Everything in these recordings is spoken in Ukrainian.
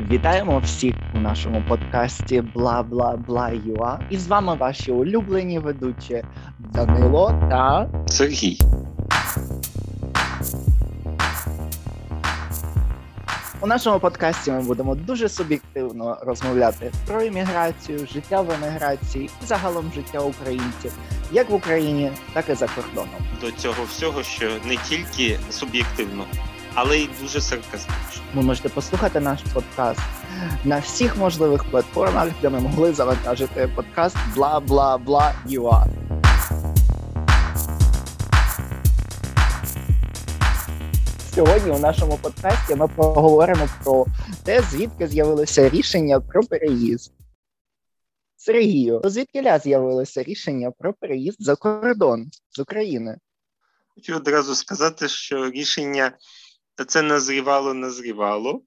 Вітаємо всіх у нашому подкасті Бла Бла Бла Юа. І з вами ваші улюблені ведучі Данило та Сергій. У нашому подкасті ми будемо дуже суб'єктивно розмовляти про імміграцію, життя в еміграції і загалом життя українців, як в Україні, так і за кордоном. До цього всього, що не тільки суб'єктивно, але й дуже саркастично. Ви можете послухати наш подкаст на всіх можливих платформах, де ми могли завантажити подкаст бла бла бла юа. Сьогодні у нашому подкасті ми поговоримо про те, звідки з'явилося рішення про переїзд. Сергію, звідки ля з'явилося рішення про переїзд за кордон з України? Хочу одразу сказати, що рішення це назрівало, назрівало,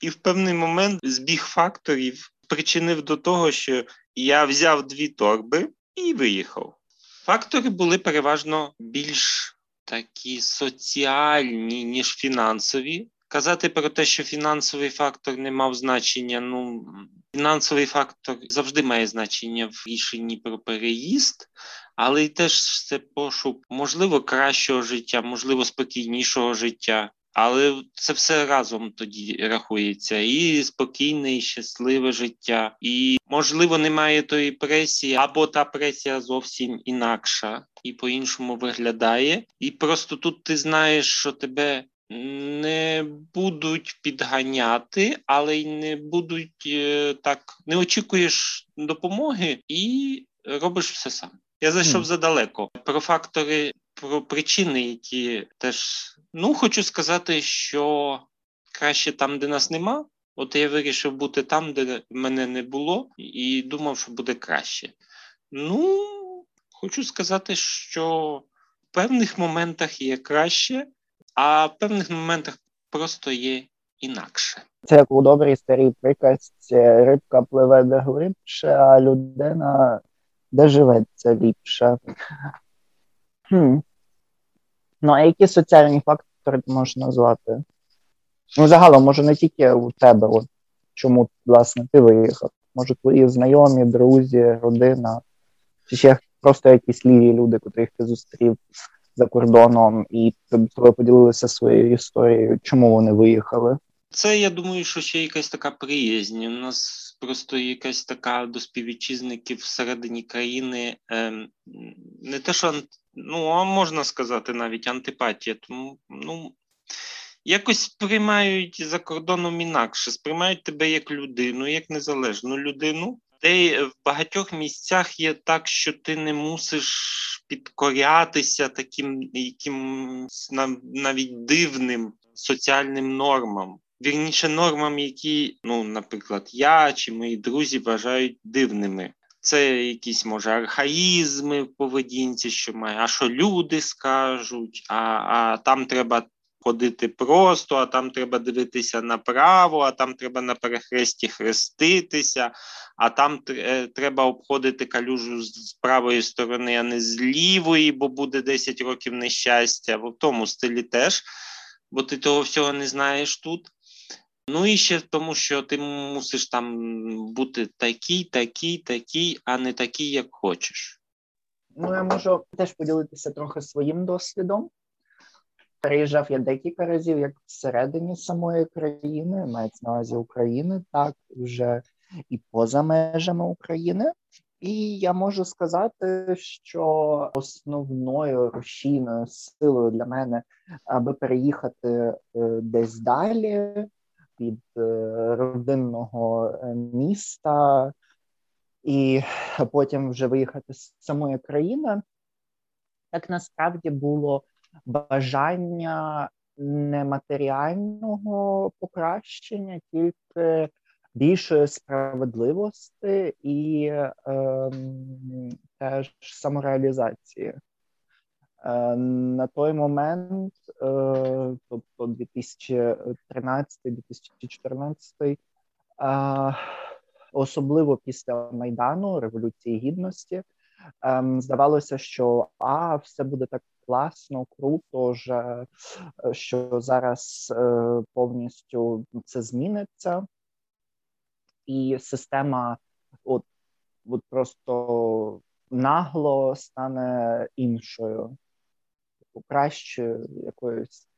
і в певний момент збіг факторів причинив до того, що я взяв дві торби і виїхав. Фактори були переважно більш такі соціальні, ніж фінансові. Казати про те, що фінансовий фактор не мав значення. Ну, фінансовий фактор завжди має значення в рішенні про переїзд, але й теж це пошук можливо кращого життя, можливо, спокійнішого життя. Але це все разом тоді рахується, і спокійне, і щасливе життя, і можливо немає тої пресії, або та пресія зовсім інакша і по-іншому виглядає. І просто тут ти знаєш, що тебе не будуть підганяти, але й не будуть е, так, не очікуєш допомоги і робиш все сам. Я зайшов mm. задалеко про фактори, про причини, які теж ну хочу сказати, що краще там, де нас нема. От я вирішив бути там, де мене не було, і думав, що буде краще. Ну, хочу сказати, що в певних моментах є краще, а в певних моментах просто є інакше. Це як у добрій старій приказці рибка пливе де глибше, а людина де живеться ліпше. Хм. Ну, а які соціальні фактори ти можеш назвати? Ну, загалом, може, не тільки у тебе, от чому, власне, ти виїхав. Може, твої знайомі, друзі, родина, чи ще просто якісь ліві люди, котрих ти зустрів за кордоном, і тобі поділилися своєю історією, чому вони виїхали? Це я думаю, що ще якась така приязнь. У нас просто якась така до співвітчизників всередині країни е, не те, що ну, а можна сказати навіть антипатія. Тому ну, якось сприймають за кордоном інакше, сприймають тебе як людину, як незалежну людину. Де в багатьох місцях є так, що ти не мусиш підкорятися таким яким навіть дивним соціальним нормам вірніше нормам, які, ну, наприклад, я чи мої друзі вважають дивними. Це якісь може архаїзми в поведінці, що має, а що люди скажуть, а а там треба ходити просто, а там треба дивитися направо, а там треба на перехресті хреститися, а там е, треба обходити калюжу з правої сторони, а не з лівої, бо буде 10 років нещастя. В тому стилі теж, бо ти того всього не знаєш тут. Ну і ще тому, що ти мусиш там бути такий, такий, такий, а не такий, як хочеш. Ну, я можу теж поділитися трохи своїм досвідом. Переїжджав я декілька разів як всередині самої країни, мається на увазі України, так вже і поза межами України. І я можу сказати, що основною рушійною силою для мене, аби переїхати е, десь далі, від е, родинного е, міста, і потім вже виїхати з самої країни, так насправді було бажання нематеріального покращення, тільки більшої справедливості і е, теж самореалізації. Е, на той момент, е, тобто 2013-2014, е, особливо після Майдану, Революції Гідності, здавалося, що а все буде так класно, круто, що, що зараз повністю це зміниться, і система от, от просто нагло стане іншою, кращою, якоюсь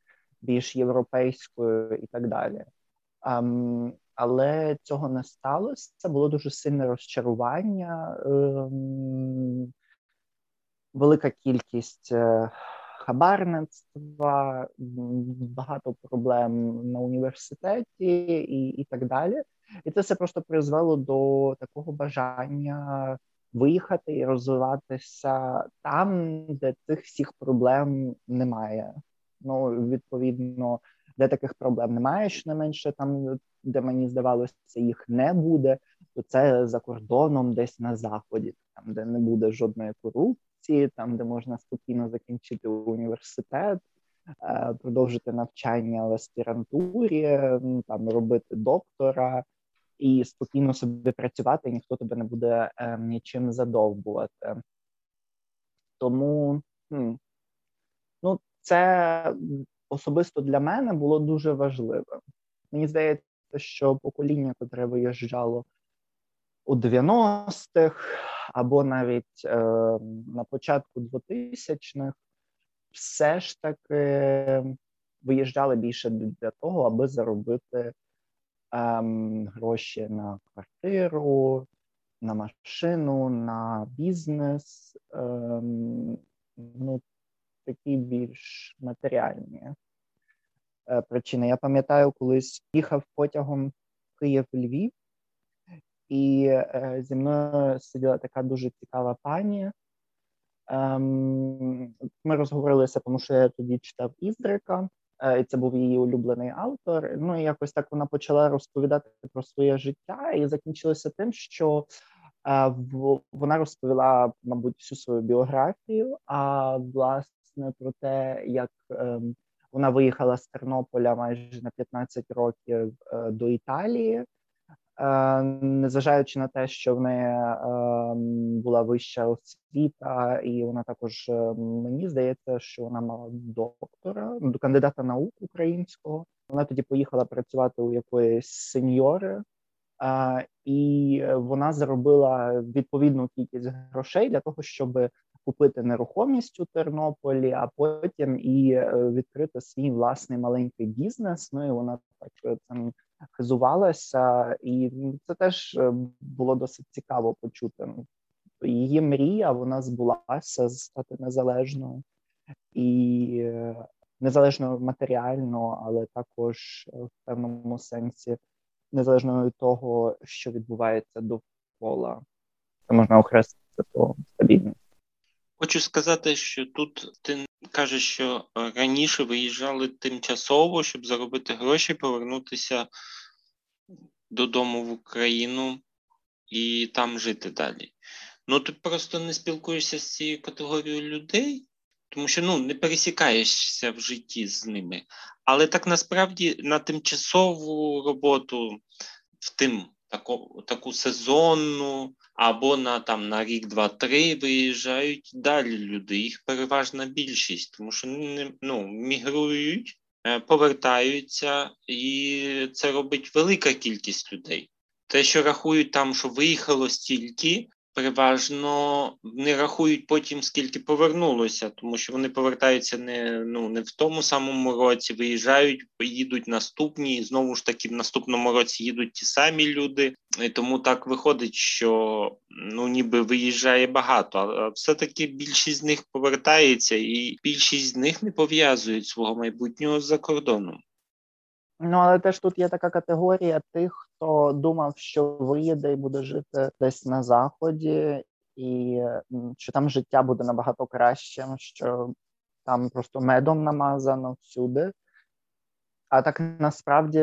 більш європейською і так далі. Um, але цього не сталося. Це було дуже сильне розчарування, um, велика кількість е, хабарництва, багато проблем на університеті і, і так далі. І це все просто призвело до такого бажання виїхати і розвиватися там, де цих всіх проблем немає. Ну, відповідно, де таких проблем немає, що не менше там, де мені здавалося, їх не буде, то це за кордоном, десь на заході, там де не буде жодної корупції, там де можна спокійно закінчити університет, е, продовжити навчання в аспірантурі, там робити доктора і спокійно собі працювати, і ніхто тебе не буде е, нічим задовбувати. Тому хм, ну, це особисто для мене було дуже важливим. Мені здається, що покоління, котре виїжджало у 90-х або навіть е, на початку 2000-х, все ж таки виїжджали більше для того, аби заробити ем, гроші на квартиру, на машину, на бізнес. Ем, ну, такі більш матеріальні е, причини. Я пам'ятаю, колись їхав потягом Київ-Львів, і е, зі мною сиділа така дуже цікава пані. Ем, ми розговорилися, тому що я тоді читав Іздрика, і це був її улюблений автор. Ну і якось так вона почала розповідати про своє життя, і закінчилося тим, що вона розповіла, мабуть, всю свою біографію. А власне про те, як ем, вона виїхала з Тернополя майже на 15 років е, до Італії, е, незважаючи на те, що в неї е, була вища освіта, і вона також е, мені здається, що вона мала доктора, до кандидата наук українського. Вона тоді поїхала працювати у якоїсь сеньори. Uh, і вона заробила відповідну кількість грошей для того, щоб купити нерухомість у Тернополі, а потім і е, відкрити свій власний маленький бізнес. Ну і вона так цим хизувалася, і це теж е, було досить цікаво почути. Ну, її мрія вона збулася стати незалежною і е, незалежно матеріально, але також в певному сенсі незалежно від того, що відбувається довкола. Це можна окреслити по стабільність. Хочу сказати, що тут ти кажеш, що раніше виїжджали тимчасово, щоб заробити гроші, повернутися додому в Україну і там жити далі. Ну, ти просто не спілкуєшся з цією категорією людей, тому що ну, не пересікаєшся в житті з ними. Але так насправді на тимчасову роботу в тим таку, таку сезонну або на там на рік, два-три виїжджають далі люди. Їх переважна більшість, тому що не ну, мігрують, е, повертаються, і це робить велика кількість людей. Те, що рахують там, що виїхало стільки, переважно не рахують потім, скільки повернулося, тому що вони повертаються не ну не в тому самому році, виїжджають, їдуть наступні, і знову ж таки в наступному році їдуть ті самі люди. І Тому так виходить, що ну ніби виїжджає багато, а все-таки більшість з них повертається, і більшість з них не пов'язують свого майбутнього за кордоном. Ну, але теж тут є така категорія тих, хто думав, що виїде і буде жити десь на заході, і що там життя буде набагато кращим, що там просто медом намазано всюди. А так насправді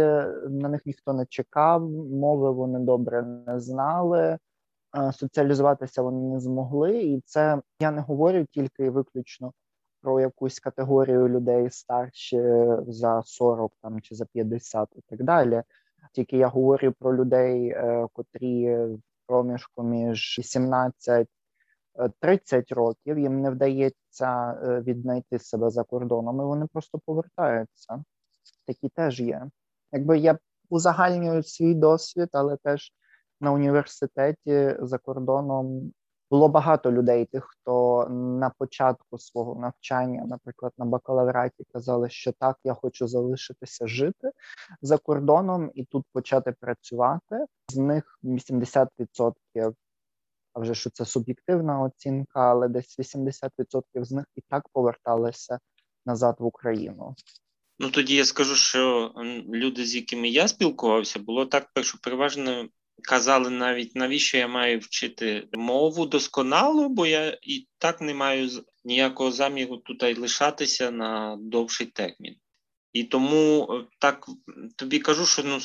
на них ніхто не чекав, мови вони добре не знали, соціалізуватися вони не змогли, і це я не говорю тільки і виключно про якусь категорію людей старші за 40 там чи за 50 і так далі. Тільки я говорю про людей, е, котрі в проміжку між 18 30 років їм не вдається віднайти себе за кордоном, і вони просто повертаються. Такі теж є. Якби я узагальнюю свій досвід, але теж на університеті за кордоном було багато людей, тих, хто на початку свого навчання, наприклад, на бакалавраті, казали, що так, я хочу залишитися жити за кордоном і тут почати працювати. З них 80%, а вже що це суб'єктивна оцінка, але десь 80% з них і так поверталися назад в Україну. Ну тоді я скажу, що люди, з якими я спілкувався, було так, що переважно казали навіть навіщо я маю вчити мову досконало, бо я і так не маю ніякого заміру тут лишатися на довший термін. І тому е, так тобі кажу, що ну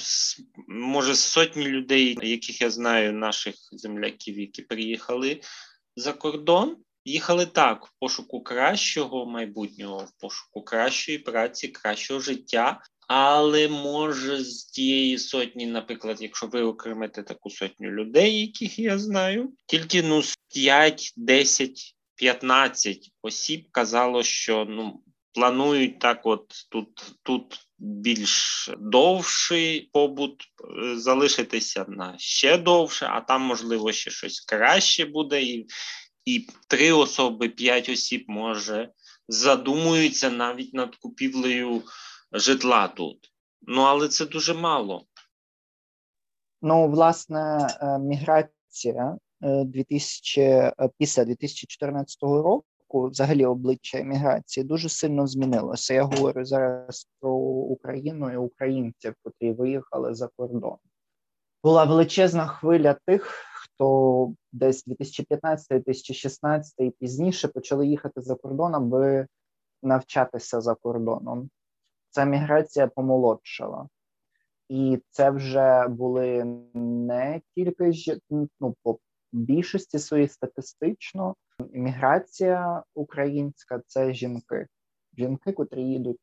може сотні людей, яких я знаю, наших земляків, які приїхали за кордон, їхали так в пошуку кращого майбутнього, в пошуку кращої праці, кращого життя. Але може з тієї сотні, наприклад, якщо ви окремите таку сотню людей, яких я знаю, тільки ну 5, 10, 15 осіб казало, що ну планують так, от тут тут більш довший побут, е, залишитися на ще довше, а там можливо ще щось краще буде, і і три особи, п'ять осіб може задумуються навіть над купівлею житла тут. Ну але це дуже мало. Ну, власне, е, міграція 2000, е, після 2014 року. Взагалі обличчя еміграції дуже сильно змінилося. Я говорю зараз про Україну і українців, які виїхали за кордон. Була величезна хвиля тих, хто десь 2015-2016 і пізніше почали їхати за кордон, аби навчатися за кордоном. Ця міграція помолодшала. І це вже були не тільки ну, по більшості своїй статистично. Міграція українська це жінки. Жінки, котрі їдуть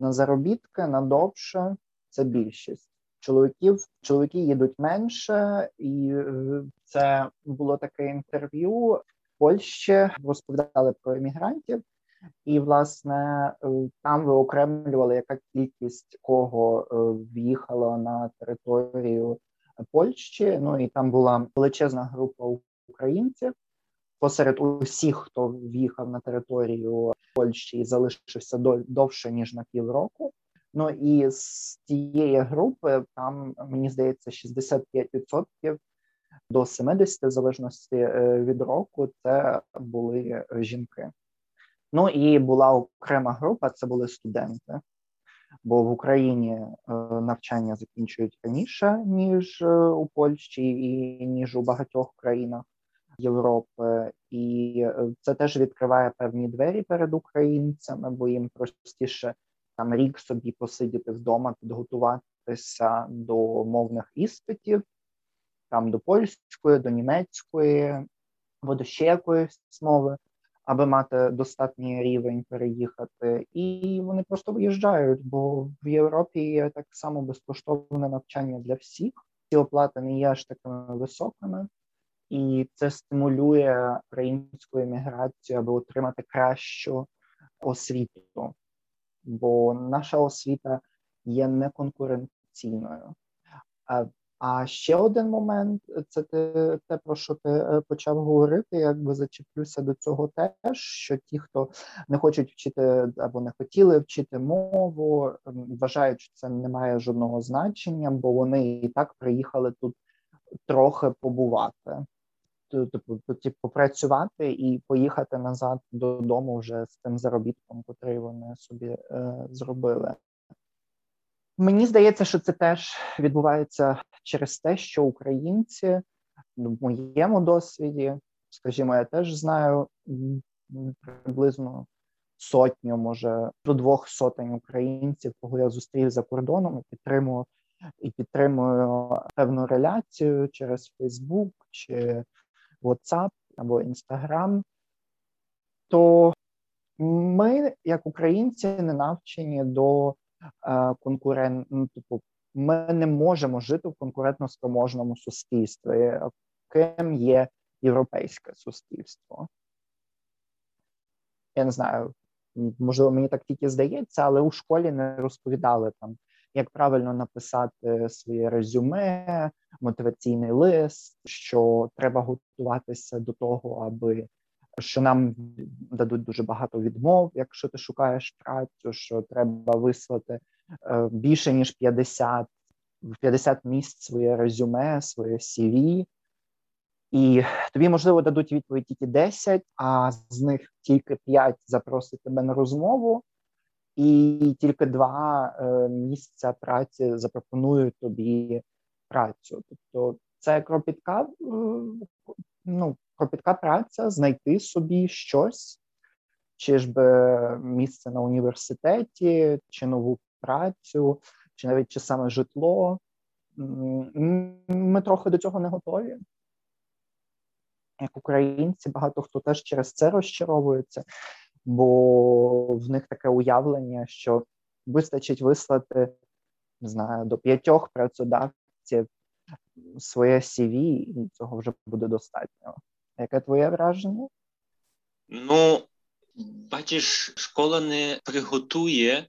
на заробітки на довше, це більшість чоловіків. Чоловіки їдуть менше, і е, це було таке інтерв'ю в Польщі. Розповідали про іммігрантів, і власне е, там виокремлювали, яка кількість кого е, в'їхала на територію Польщі. Ну і там була величезна група українців. Посеред усіх, хто в'їхав на територію Польщі і залишився довше ніж на півроку. Ну і з тієї групи там мені здається 65% до 70% в залежності е, від року. Це були жінки. Ну і була окрема група. Це були студенти. Бо в Україні е, навчання закінчують раніше ніж е, у Польщі і ніж у багатьох країнах Європи, і це теж відкриває певні двері перед українцями, бо їм простіше там рік собі посидіти вдома, підготуватися до мовних іспитів, там до польської, до німецької, або до ще якоїсь мови, аби мати достатній рівень переїхати. І вони просто виїжджають, бо в Європі є так само безкоштовне навчання для всіх. Ці оплати не є аж такими високими. І це стимулює українську еміграцію, аби отримати кращу освіту бо наша освіта є неконкуренційною. А а ще один момент це те, те, про що ти е, почав говорити. Якби зачеплюся до цього, теж що ті, хто не хочуть вчити або не хотіли вчити мову, вважають, що це не має жодного значення, бо вони і так приїхали тут трохи побувати типу, попрацювати і поїхати назад додому вже з тим заробітком, який вони собі е, зробили. Мені здається, що це теж відбувається через те, що українці в моєму досвіді, скажімо, я теж знаю приблизно сотню, може до двох сотень українців, кого я зустрів за кордоном і підтримую і підтримую певну реляцію через Фейсбук чи WhatsApp або Instagram, то ми, як українці, не навчені до конкурент... ну, типу, ми не можемо жити в конкурентно спроможному суспільстві, ким є європейське суспільство. Я не знаю, можливо, мені так тільки здається, але у школі не розповідали там, як правильно написати своє резюме, мотиваційний лист, що треба готуватися до того, аби що нам дадуть дуже багато відмов, якщо ти шукаєш працю, що треба вислати е, більше ніж 50 в 50 місць своє резюме, своє CV, і тобі, можливо, дадуть відповідь тільки 10, а з них тільки 5 запросить тебе на розмову, і тільки два е, місця праці запропонують тобі працю. Тобто це кропітка, е, ну, кропітка праця, знайти собі щось, чи ж би місце на університеті, чи нову працю, чи навіть чи саме житло. Ми трохи до цього не готові. Як українці, багато хто теж через це розчаровується, бо в них таке уявлення, що вистачить вислати не знаю, до п'ятьох працедавців своє CV, і цього вже буде достатньо. Яке твоє враження? Ну, бачиш, школа не приготує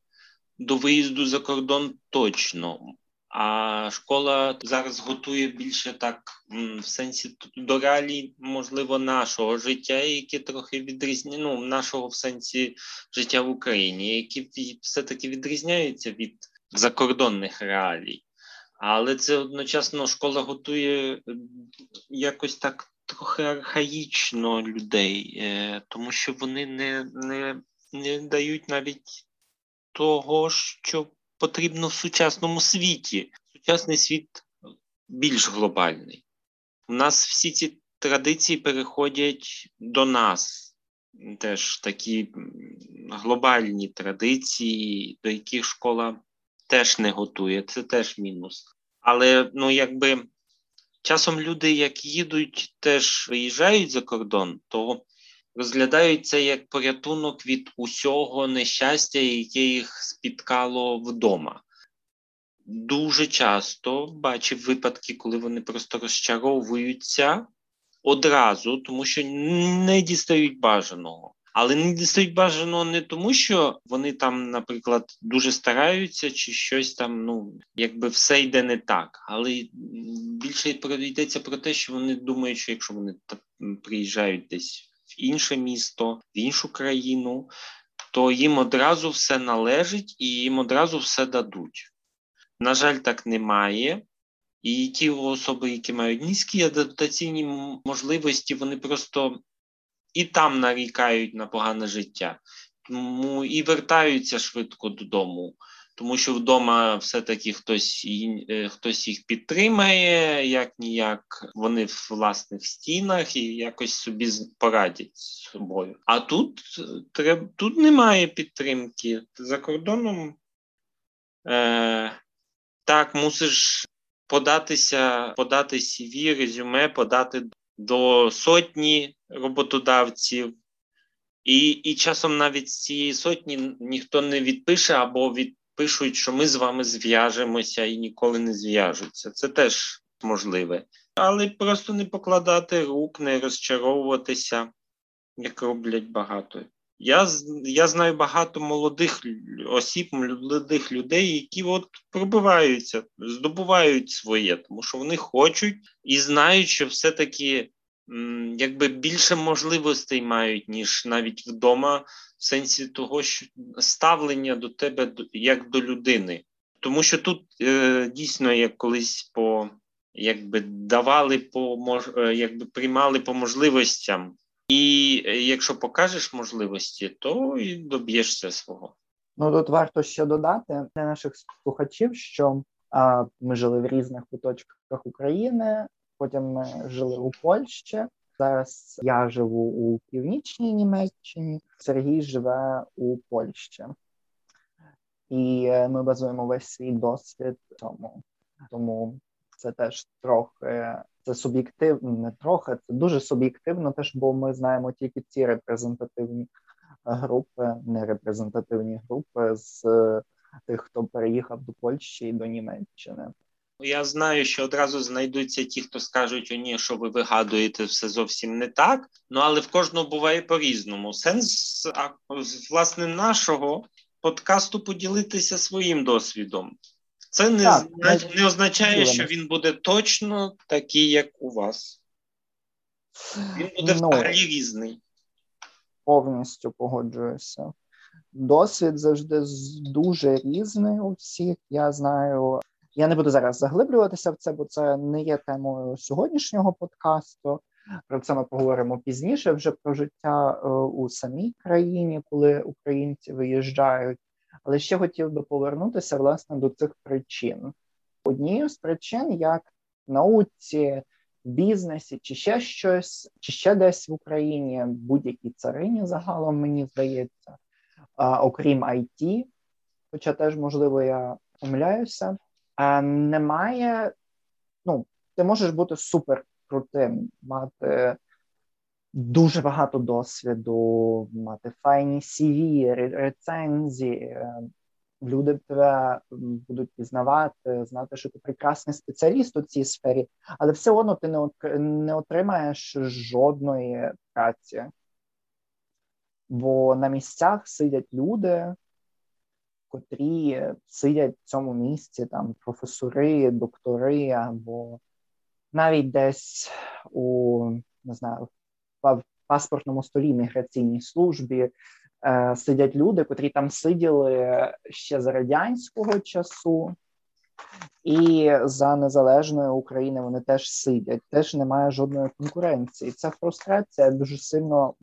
до виїзду за кордон точно. А школа зараз готує більше так в сенсі до реалій, можливо, нашого життя, які трохи відрізняють, ну, нашого в сенсі життя в Україні, які все-таки відрізняються від закордонних реалій. Але це одночасно школа готує якось так трохи архаїчно людей, е, тому що вони не, не, не дають навіть того, що потрібно в сучасному світі. Сучасний світ більш глобальний. У нас всі ці традиції переходять до нас. Теж такі глобальні традиції, до яких школа теж не готує. Це теж мінус. Але ну, якби часом люди, як їдуть, теж виїжджають за кордон, то розглядають це як порятунок від усього нещастя, яке їх спіткало вдома. Дуже часто бачив випадки, коли вони просто розчаровуються одразу, тому що не дістають бажаного. Але не дістають бажаного не тому, що вони там, наприклад, дуже стараються, чи щось там, ну якби все йде не так. Але більше йдеться про те, що вони думають, що якщо вони приїжджають десь в інше місто, в іншу країну, то їм одразу все належить і їм одразу все дадуть. На жаль, так немає. І ті особи, які мають низькі адаптаційні можливості, вони просто і там нарікають на погане життя, тому і вертаються швидко додому тому що вдома все-таки хтось е, хтось їх підтримає, як ніяк вони в власних стінах і якось собі порадять з собою. А тут треб, тут немає підтримки. За кордоном е, так мусиш податися, подати CV, резюме, подати до сотні роботодавців. І і часом навіть цієї сотні ніхто не відпише або від, пишуть, що ми з вами зв'яжемося і ніколи не зв'яжуться. Це теж можливе. Але просто не покладати рук, не розчаровуватися, як роблять багато. Я я знаю багато молодих осіб, молодих людей, які от пробиваються, здобувають своє, тому що вони хочуть і знають, що все-таки якби більше можливостей мають, ніж навіть вдома, в сенсі того, що ставлення до тебе як до людини. Тому що тут е, дійсно як колись по якби давали по мож, е, якби приймали по можливостям, і е, якщо покажеш можливості, то і доб'єшся свого. Ну тут варто ще додати для наших слухачів, що а, ми жили в різних куточках України. Потім ми жили у Польщі. Зараз я живу у північній Німеччині. Сергій живе у Польщі, і е, ми базуємо весь свій досвід тому. Тому це теж трохи це суб'єктивно, не трохи, це дуже суб'єктивно, теж бо ми знаємо тільки ці репрезентативні групи, не репрезентативні групи з тих, хто переїхав до Польщі і до Німеччини. Я знаю, що одразу знайдуться ті, хто скажуть, о ні, що ви вигадуєте все зовсім не так. Ну але в кожного буває по-різному. Сенс власне нашого подкасту поділитися своїм досвідом. Це не так, не означає, що він буде точно такий, як у вас. Він буде ну, взагалі різний. Повністю погоджуюся. Досвід завжди дуже різний у всіх. Я знаю. Я не буду зараз заглиблюватися в це, бо це не є темою сьогоднішнього подкасту. Про це ми поговоримо пізніше вже про життя е, у самій країні, коли українці виїжджають. Але ще хотів би повернутися власне до цих причин. Однією з причин, як в науці, в бізнесі, чи ще щось, чи ще десь в Україні, будь-якій царині загалом, мені здається, окрім IT, хоча теж, можливо, я помиляюся, немає. Ну, ти можеш бути супер крутим, мати дуже багато досвіду, мати файні CV, рецензії. Е, люди тебе будуть пізнавати, знати, що ти прекрасний спеціаліст у цій сфері, але все одно ти не отримаєш жодної праці. Бо на місцях сидять люди, котрі сидять в цьому місці, там професори, доктори, або навіть десь у не знаю, в паспортному столі міграційній службі е, сидять люди, котрі там сиділи ще за радянського часу, і за незалежної України вони теж сидять, теж немає жодної конкуренції. Ця фрустрація дуже сильно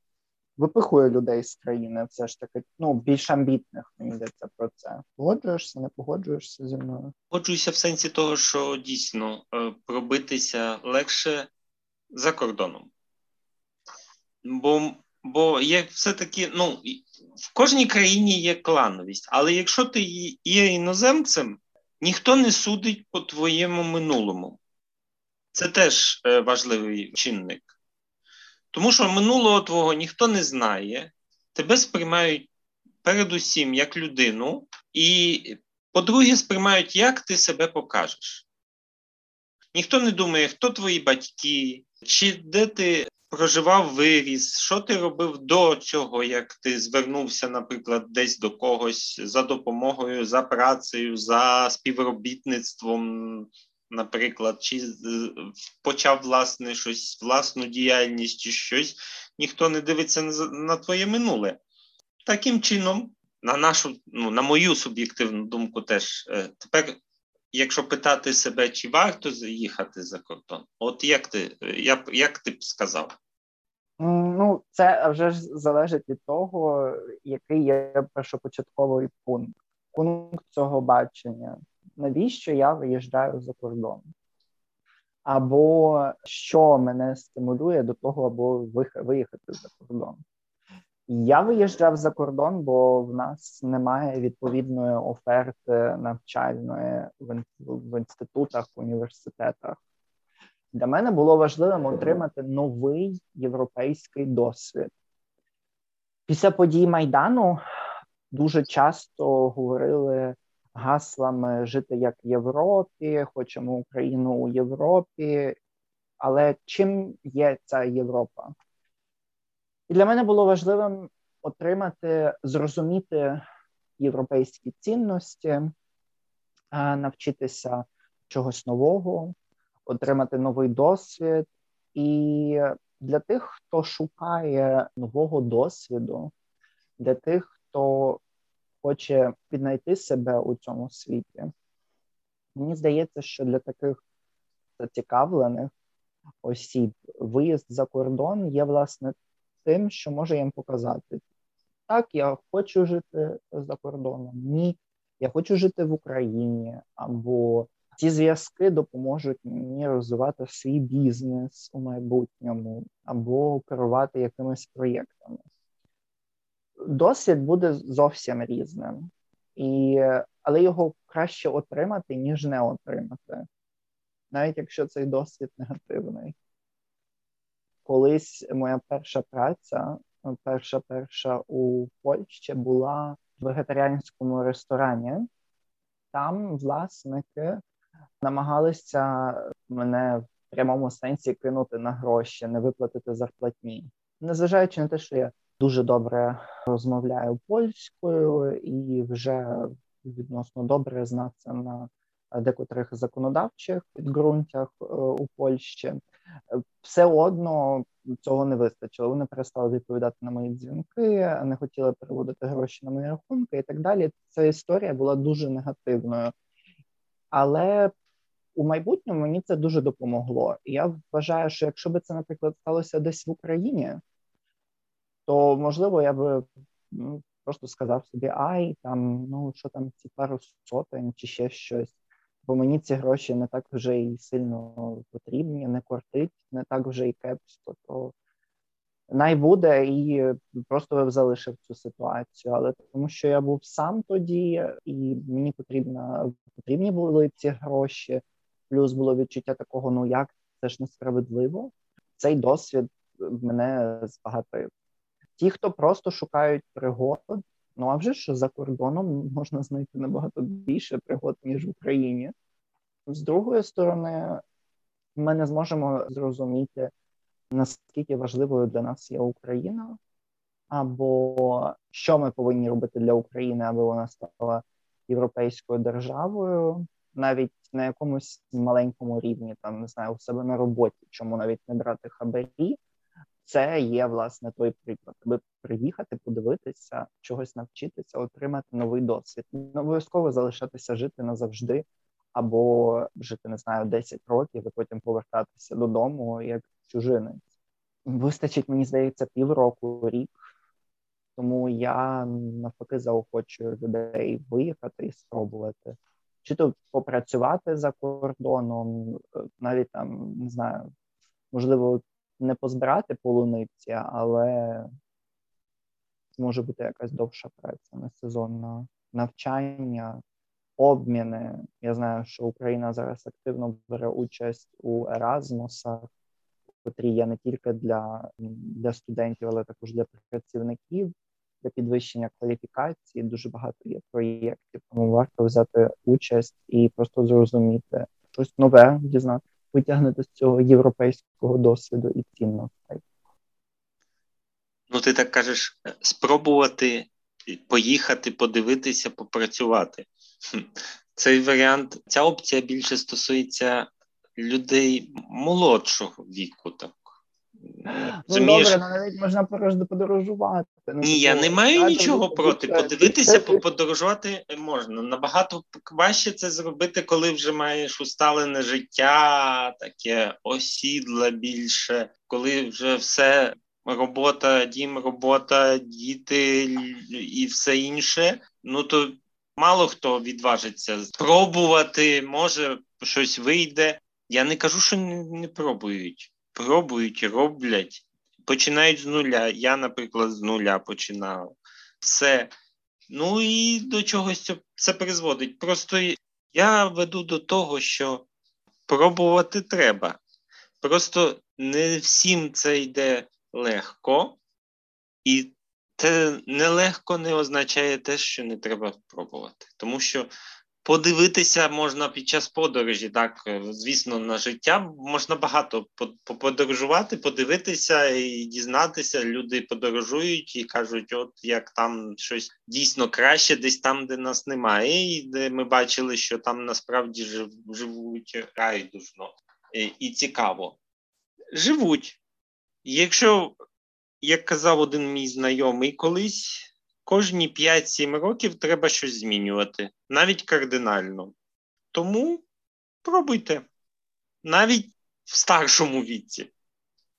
випихує людей з країни. Все ж таки, ну більш амбітних мені йдеться про це. Погоджуєшся, не погоджуєшся зі мною? Погоджуюся в сенсі того, що дійсно е, пробитися легше за кордоном. Бо бо є все-таки, ну, в кожній країні є клановість, але якщо ти є іноземцем, ніхто не судить по твоєму минулому. Це теж е, важливий чинник. Тому що минулого твого ніхто не знає, тебе сприймають передусім як людину, і, по-друге, сприймають, як ти себе покажеш. Ніхто не думає, хто твої батьки, чи де ти проживав виріс, що ти робив до цього, як ти звернувся, наприклад, десь до когось за допомогою, за працею, за співробітництвом, наприклад, чи почав власне щось, власну діяльність чи щось, ніхто не дивиться на, твоє минуле. Таким чином, на нашу, ну, на мою суб'єктивну думку, теж е, тепер якщо питати себе, чи варто їхати за кордон, от як ти як, як ти б сказав? Ну, це вже ж залежить від того, який є першопочатковий пункт. Пункт цього бачення. Навіщо я виїжджаю за кордон? Або що мене стимулює до того, або виїхати за кордон. Я виїжджав за кордон, бо в нас немає відповідної оферти навчальної в інститутах, університетах. Для мене було важливим отримати новий європейський досвід. Pісля подій Майдану дуже часто говорили гаслами жити як в Європі, хочемо Україну у Європі. Але чим є ця Європа? І для мене було важливим отримати, зрозуміти європейські цінності, навчитися чогось нового, отримати новий досвід. І для тих, хто шукає нового досвіду, для тих, хто хоче піднайти себе у цьому світі, мені здається, що для таких зацікавлених осіб виїзд за кордон є власне тим, що може їм показати. Так, я хочу жити за кордоном. Ні, я хочу жити в Україні, або ці зв'язки допоможуть мені розвивати свій бізнес у майбутньому, або керувати якимись проєктами. Досвід буде зовсім різним, і, але його краще отримати, ніж не отримати, навіть якщо цей досвід негативний. Колись моя перша праця, перша перша у Польщі була в вегетаріанському ресторані. Там власники намагалися мене в прямому сенсі кинути на гроші, не виплатити зарплатні, незважаючи на те, що я дуже добре розмовляю польською і вже відносно добре знався на декотрих законодавчих підґрунтях е, у Польщі. Все одно цього не вистачило. Вони перестали відповідати на мої дзвінки, не хотіли переводити гроші на мої рахунки і так далі. Ця історія була дуже негативною, але у майбутньому мені це дуже допомогло. Я вважаю, що якщо би це, наприклад, сталося десь в Україні, то можливо я би ну, просто сказав собі: ай, там ну що там ці пару сотень чи ще щось. Бо мені ці гроші не так вже і сильно потрібні, не кортить, не так вже і кепсько, то най буде і просто залишив цю ситуацію. Але тому, що я був сам тоді, і мені потрібно, потрібні були ці гроші. Плюс було відчуття такого: ну як це ж несправедливо. Цей досвід мене збагатив. Ті, хто просто шукають пригод, ну а вже ж за кордоном можна знайти набагато більше пригод ніж в Україні. З другої сторони, ми не зможемо зрозуміти, наскільки важливою для нас є Україна, або що ми повинні робити для України, аби вона стала європейською державою, навіть на якомусь маленькому рівні, там не знаю, у себе на роботі, чому навіть не брати хабарі. Це є власне той приклад, аби приїхати, подивитися, чогось навчитися, отримати новий досвід. Не обов'язково залишатися жити назавжди або жити, не знаю, 10 років і потім повертатися додому як чужинець. Вистачить, мені здається, півроку, рік. Тому я навпаки заохочую людей виїхати і спробувати. Чи то попрацювати за кордоном, навіть там не знаю, можливо, не позбирати полуниці, але може бути якась довша праця, не сезонна навчання, обміни. Я знаю, що Україна зараз активно бере участь у Еразмусах, котрі є не тільки для, для студентів, але також для працівників. Для підвищення кваліфікації дуже багато є проєктів, тому варто взяти участь і просто зрозуміти щось нове, витягнути з цього європейського досвіду і цінностей. Ну, ти так кажеш, спробувати поїхати, подивитися, попрацювати. Цей варіант, ця опція більше стосується людей молодшого віку. так. Ну, добре, навіть можна подорожувати. Ну, Ні, я не маю нічого проти. Подивитися, подорожувати можна. Набагато краще це зробити, коли вже маєш усталене життя, таке осідле більше, коли вже все робота, дім, робота, діти і все інше. Ну то мало хто відважиться спробувати, може щось вийде. Я не кажу, що не пробують. Пробують, роблять, починають з нуля. Я, наприклад, з нуля починав. Все. Ну і до чогось це призводить. Просто я веду до того, що пробувати треба. Просто не всім це йде легко, і це нелегко не означає те, що не треба пробувати. Тому що подивитися можна під час подорожі, так, звісно, на життя можна багато подорожувати, подивитися і дізнатися. Люди подорожують і кажуть, от як там щось дійсно краще, десь там, де нас немає, і де ми бачили, що там насправді живуть райдужно і, і цікаво. Живуть. Якщо, як казав один мій знайомий колись, кожні 5-7 років треба щось змінювати, навіть кардинально. Тому пробуйте. Навіть в старшому віці.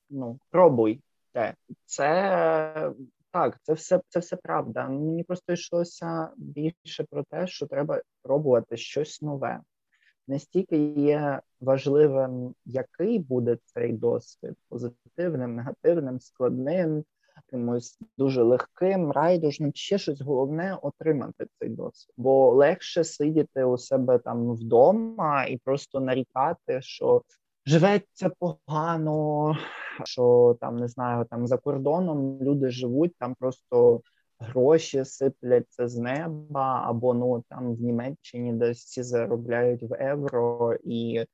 Ну, пробуйте. Це так, це все це все правда. Мені просто йшлося більше про те, що треба пробувати щось нове не стільки є важливим, який буде цей досвід позитивним, негативним, складним, якимось дуже легким, райдужним, ще щось головне отримати цей досвід. Бо легше сидіти у себе там вдома і просто нарікати, що живеться погано, що там не знаю, там за кордоном люди живуть, там просто гроші сипляться з неба, або ну там в Німеччині десь всі заробляють в євро, і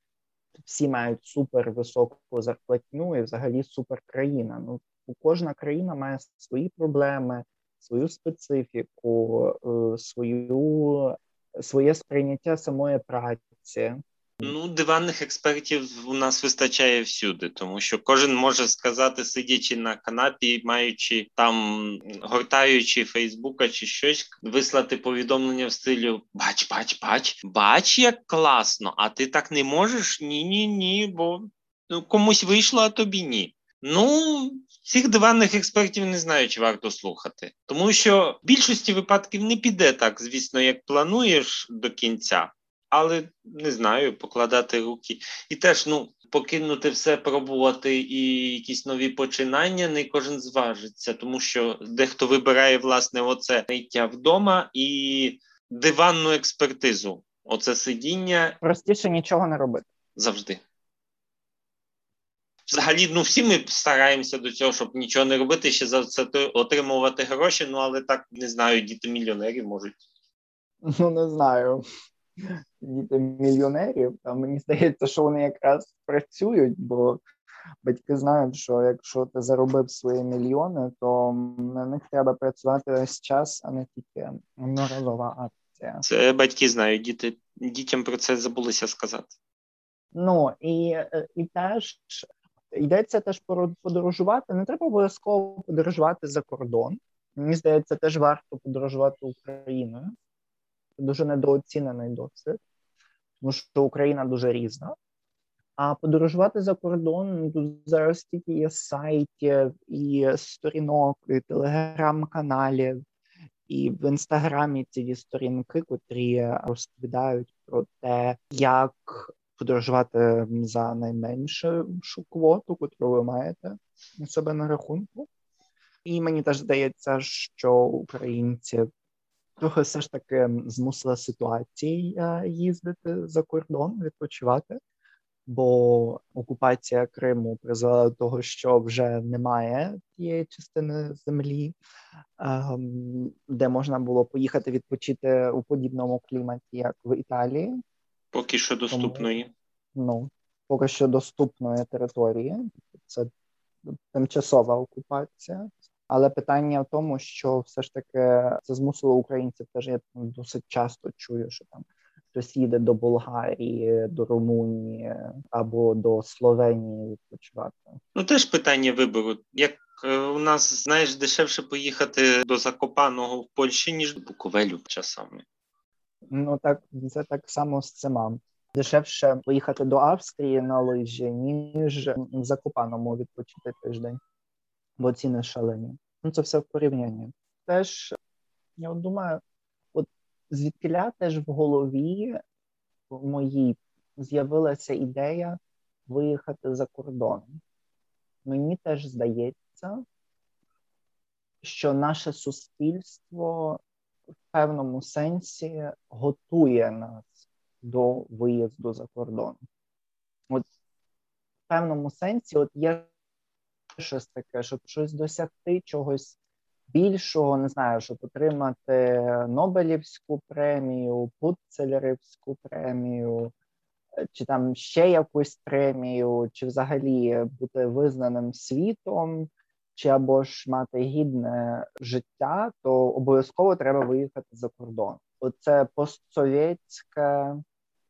всі мають супер високу зарплатню і взагалі супер країна. Ну кожна країна має свої проблеми, свою специфіку, е, свою своє сприйняття самої праці. Ну, диванних експертів у нас вистачає всюди, тому що кожен може сказати, сидячи на канапі, маючи там, гортаючи Фейсбука чи щось, вислати повідомлення в стилю Бач, бач, бач, бач, як класно, а ти так не можеш? Ні, ні, ні, бо ну, комусь вийшло, а тобі ні. Ну, цих диванних експертів не знаю, чи варто слухати, тому що в більшості випадків не піде так, звісно, як плануєш до кінця але не знаю, покладати руки. І теж ну, покинути все, пробувати і якісь нові починання, не кожен зважиться, тому що дехто вибирає власне оце ниття вдома і диванну експертизу. Оце сидіння. Простіше нічого не робити. Завжди. Взагалі, ну всі ми стараємося до цього, щоб нічого не робити, ще за це отримувати гроші. Ну але так не знаю, діти мільйонерів можуть. Ну не знаю діти мільйонерів, то мені здається, що вони якраз працюють, бо батьки знають, що якщо ти заробив свої мільйони, то на них треба працювати весь час, а не тільки одноразова акція. Це батьки знають, діти дітям про це забулися сказати. Ну і, і теж. Йдеться теж подорожувати. Не треба обов'язково подорожувати за кордон. Мені здається, теж варто подорожувати Україною дуже недооцінений досвід, тому що Україна дуже різна. А подорожувати за кордон ну, тут зараз тільки є сайтів, і сторінок, і телеграм-каналів, і в інстаграмі ці сторінки, котрі розповідають про те, як подорожувати за найменшу квоту, яку ви маєте у себе на рахунку. І мені теж здається, що українці трохи все ж таки змусила ситуації е, їздити за кордон, відпочивати, бо окупація Криму призвела до того, що вже немає тієї частини землі, ем, де можна було поїхати відпочити у подібному кліматі, як в Італії. Поки що доступної. Тому, ну, поки що доступної території. Це тимчасова окупація. Але питання в тому, що все ж таки це змусило українців. Теж я досить часто чую, що там хтось їде до Болгарії, до Румунії або до Словенії відпочивати. Ну теж питання вибору. Як е, у нас знаєш, дешевше поїхати до Закопаного в Польщі, ніж до Буковелю часами. Ну так це так само з цим. Дешевше поїхати до Австрії на лижі, ніж в Закопаному відпочити тиждень бо ціни шалені. Ну це все в порівнянні. Теж я от думаю, от звідкиля теж в голові в моїй з'явилася ідея виїхати за кордон. Мені теж здається, що наше суспільство в певному сенсі готує нас до виїзду за кордон. От в певному сенсі, от є щось таке, щоб щось досягти чогось більшого, не знаю, щоб отримати Нобелівську премію, Путцелерівську премію, чи там ще якусь премію, чи взагалі бути визнаним світом, чи або ж мати гідне життя, то обов'язково треба виїхати за кордон. Оце постсовєтське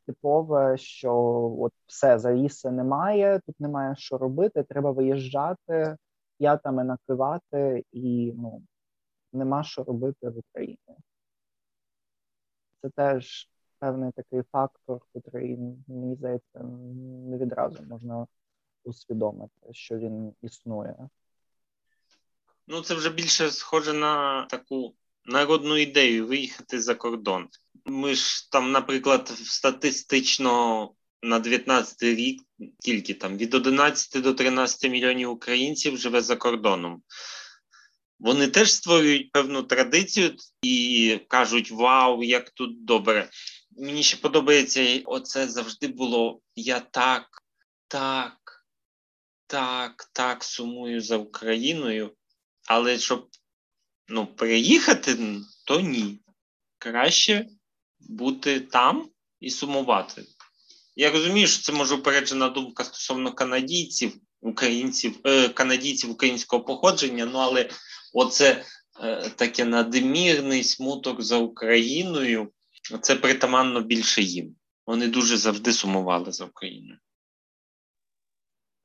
типове, що от все завіси немає, тут немає що робити, треба виїжджати, п'ятами накривати, і ну нема що робити в Україні. Це теж певний такий фактор, який, мені здається, не відразу можна усвідомити, що він існує. Ну, це вже більше схоже на таку народну ідею виїхати за кордон. Ми ж там, наприклад, статистично на 19 рік тільки там від 11 до 13 мільйонів українців живе за кордоном. Вони теж створюють певну традицію і кажуть: Вау, як тут добре! Мені ще подобається, оце завжди було я так, так, так, так сумую за Україною, але щоб ну, переїхати, то ні. Краще бути там і сумувати. Я розумію, що це може упереджена думка стосовно канадійців, українців, е, канадійців українського походження, ну але оце е, таке надмірний смуток за Україною, це притаманно більше їм. Вони дуже завжди сумували за Україною.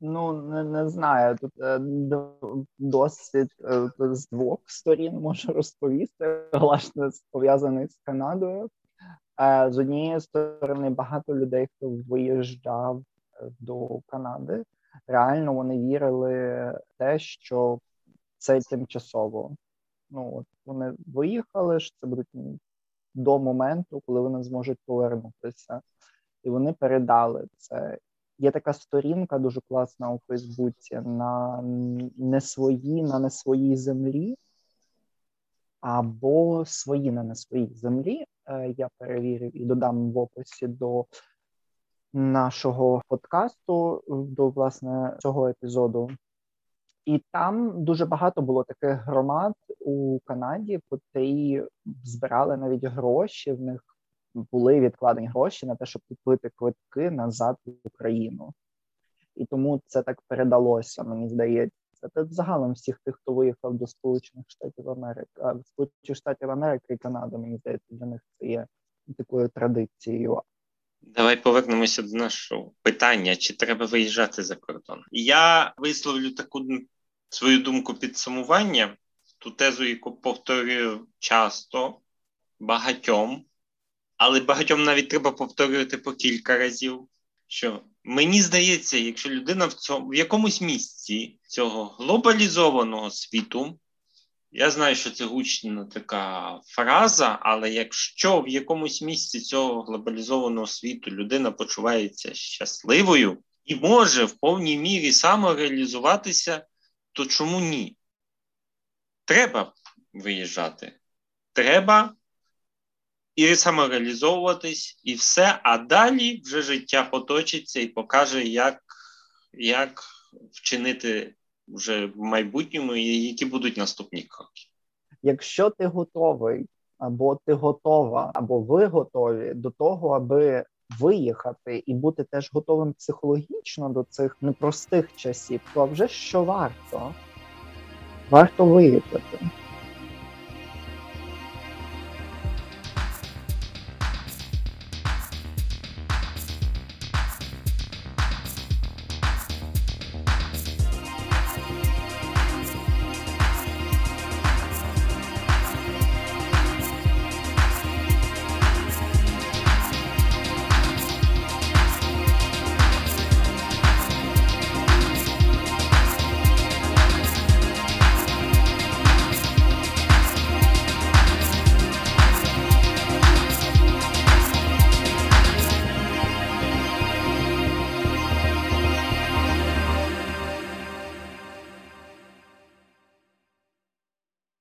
Ну, не, не знаю. Тут е, досвід е, з двох сторін можу розповісти, власне, пов'язаний з Канадою. Е, з однієї сторони, багато людей, хто виїжджав до Канади, реально вони вірили в те, що це тимчасово. Ну от вони виїхали, що це будуть до моменту, коли вони зможуть повернутися, і вони передали це. Є така сторінка дуже класна у Фейсбуці на не свої, на не своїй землі, або свої на не своїй землі. Е, я перевірив і додам в описі до нашого подкасту, до власне цього епізоду. І там дуже багато було таких громад у Канаді, котрі збирали навіть гроші. В них були відкладені гроші на те, щоб купити квитки назад в Україну. І тому це так передалося, мені здається. Це загалом всіх тих, хто виїхав до Сполучених Штатів Америки, а Сполучених Штатів Америки і Канади, мені здається, для них це є такою традицією. Давай повернемося до нашого питання: чи треба виїжджати за кордон? Я висловлю таку свою думку підсумування, ту тезу, яку повторюю часто багатьом, але багатьом навіть треба повторювати по кілька разів. Що мені здається, якщо людина в цьому в якомусь місці цього глобалізованого світу я знаю, що це гучна така фраза, але якщо в якомусь місці цього глобалізованого світу людина почувається щасливою і може в повній мірі самореалізуватися, то чому ні? Треба виїжджати. Треба і самореалізовуватись, і все, а далі вже життя поточиться і покаже, як, як вчинити вже в майбутньому, і які будуть наступні кроки. Якщо ти готовий, або ти готова, або ви готові до того, аби виїхати і бути теж готовим психологічно до цих непростих часів, то вже що варто? Варто виїхати.